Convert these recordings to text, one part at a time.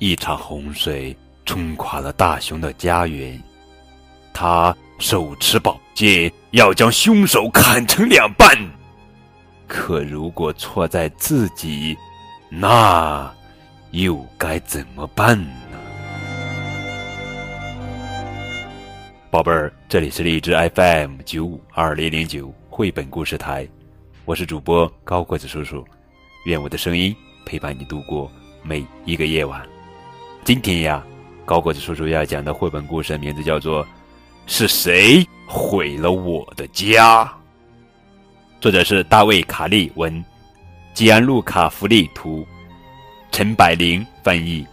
一场洪水冲垮了大雄的家园，他手持宝剑要将凶手砍成两半。可如果错在自己，那又该怎么办呢？宝贝儿，这里是荔枝 FM 九五二零零九绘本故事台，我是主播高个子叔叔，愿我的声音陪伴你度过每一个夜晚。今天呀，高个子叔叔要讲的绘本故事名字叫做《是谁毁了我的家》。作者是大卫·卡利文，吉安·路卡·弗利图，陈百灵翻译。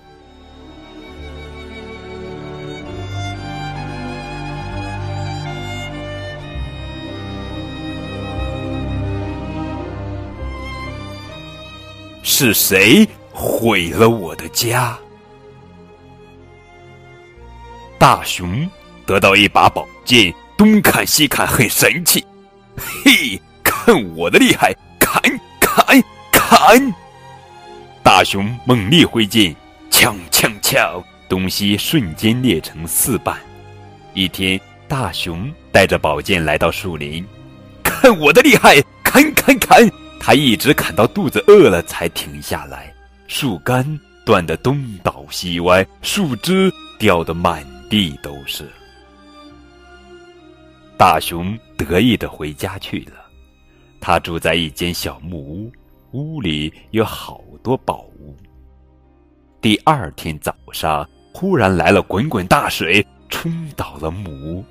是谁毁了我的家？大熊得到一把宝剑，东看西看，很神气，嘿！看我的厉害！砍砍砍！大熊猛力挥剑，锵锵锵！东西瞬间裂成四半。一天，大熊带着宝剑来到树林，看我的厉害！砍砍砍！他一直砍到肚子饿了才停下来。树干断得东倒西歪，树枝掉得满地都是。大熊得意的回家去了。他住在一间小木屋，屋里有好多宝物。第二天早上，忽然来了滚滚大水，冲倒了木屋。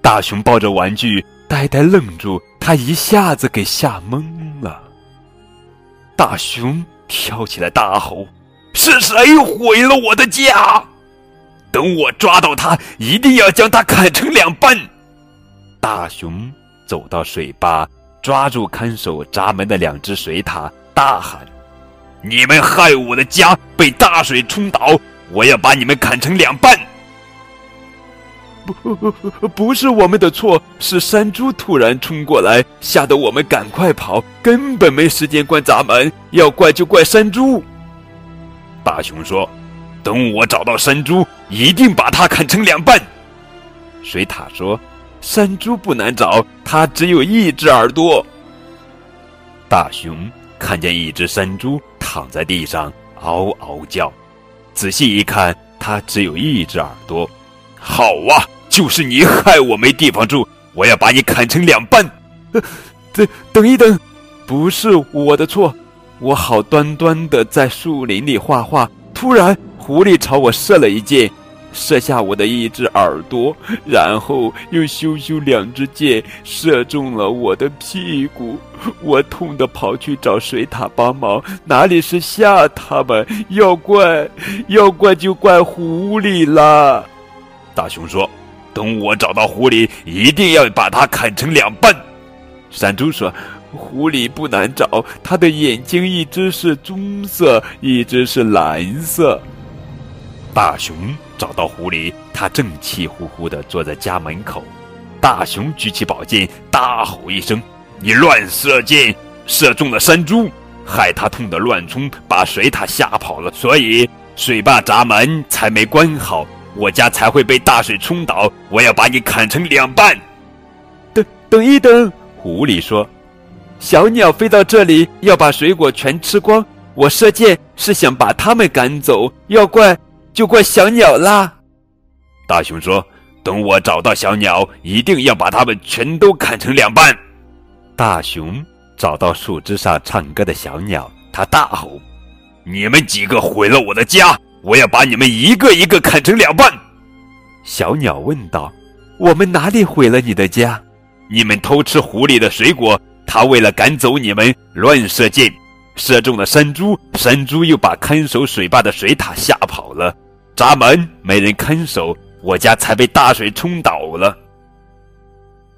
大熊抱着玩具，呆呆愣住，他一下子给吓懵了。大熊跳起来大吼：“是谁毁了我的家？等我抓到他，一定要将他砍成两半！”大熊走到水坝。抓住看守闸门的两只水獭，大喊：“你们害我的家被大水冲倒，我要把你们砍成两半！”不，不是我们的错，是山猪突然冲过来，吓得我们赶快跑，根本没时间关闸门。要怪就怪山猪。大熊说：“等我找到山猪，一定把它砍成两半。”水獭说。山猪不难找，它只有一只耳朵。大熊看见一只山猪躺在地上嗷嗷叫，仔细一看，它只有一只耳朵。好啊，就是你害我没地方住，我要把你砍成两半。等等一等，不是我的错，我好端端的在树林里画画，突然狐狸朝我射了一箭。射下我的一只耳朵，然后又咻咻两支箭射中了我的屁股，我痛得跑去找水獭帮忙。哪里是吓他们？要怪，要怪就怪狐狸了。大熊说：“等我找到狐狸，一定要把它砍成两半。”山猪说：“狐狸不难找，它的眼睛一只是棕色，一只是蓝色。”大熊。找到狐狸，他正气呼呼地坐在家门口。大熊举起宝剑，大吼一声：“你乱射箭，射中了山猪，害他痛得乱冲，把水獭吓跑了，所以水坝闸门才没关好，我家才会被大水冲倒。我要把你砍成两半。”等等一等，狐狸说：“小鸟飞到这里，要把水果全吃光。我射箭是想把它们赶走，要怪。”就怪小鸟啦！大熊说：“等我找到小鸟，一定要把它们全都砍成两半。”大熊找到树枝上唱歌的小鸟，他大吼：“你们几个毁了我的家，我要把你们一个一个砍成两半！”小鸟问道：“我们哪里毁了你的家？你们偷吃狐狸的水果，他为了赶走你们，乱射箭。”射中了山猪，山猪又把看守水坝的水獭吓跑了。闸门没人看守，我家才被大水冲倒了。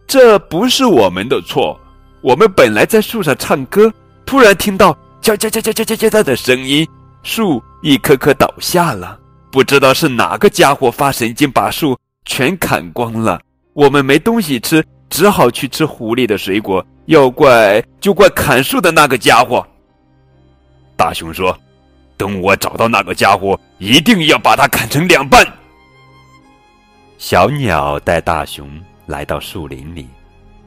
这不是我们的错，我们本来在树上唱歌，突然听到敲敲敲敲敲敲敲的声音，树一棵棵倒下了。不知道是哪个家伙发神经把树全砍光了，我们没东西吃，只好去吃狐狸的水果。要怪就怪砍树的那个家伙。大熊说：“等我找到那个家伙，一定要把他砍成两半。小鸟带大熊来到树林里，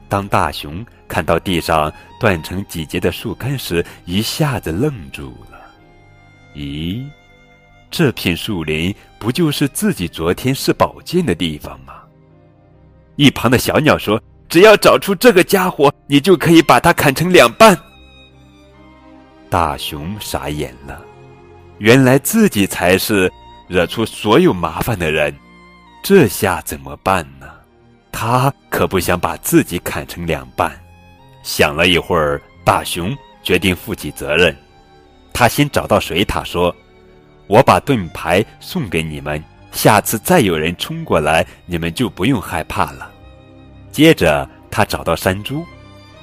当大熊看到地上断成几节的树干时，一下子愣住了。咦，这片树林不就是自己昨天试宝剑的地方吗？一旁的小鸟说：“只要找出这个家伙，你就可以把它砍成两半。”大熊傻眼了，原来自己才是惹出所有麻烦的人。这下怎么办呢？他可不想把自己砍成两半。想了一会儿，大熊决定负起责任。他先找到水獭说：“我把盾牌送给你们，下次再有人冲过来，你们就不用害怕了。”接着他找到山猪：“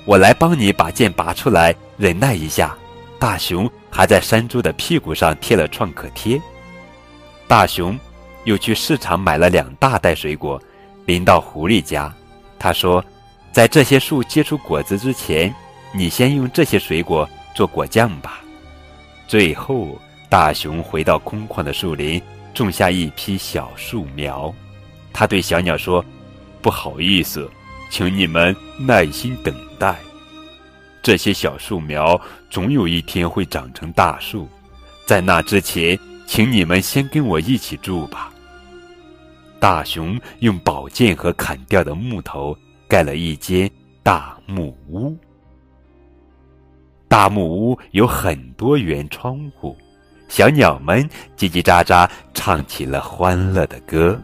我来帮你把剑拔出来，忍耐一下。”大熊还在山猪的屁股上贴了创可贴。大熊。又去市场买了两大袋水果，拎到狐狸家。他说：“在这些树结出果子之前，你先用这些水果做果酱吧。”最后，大熊回到空旷的树林，种下一批小树苗。他对小鸟说：“不好意思，请你们耐心等待。这些小树苗总有一天会长成大树，在那之前，请你们先跟我一起住吧。”大熊用宝剑和砍掉的木头盖了一间大木屋。大木屋有很多圆窗户，小鸟们叽叽喳喳唱起了欢乐的歌。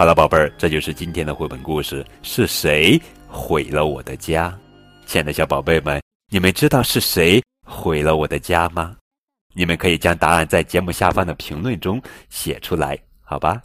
好了，宝贝儿，这就是今天的绘本故事。是谁？毁了我的家，亲爱的小宝贝们，你们知道是谁毁了我的家吗？你们可以将答案在节目下方的评论中写出来，好吧？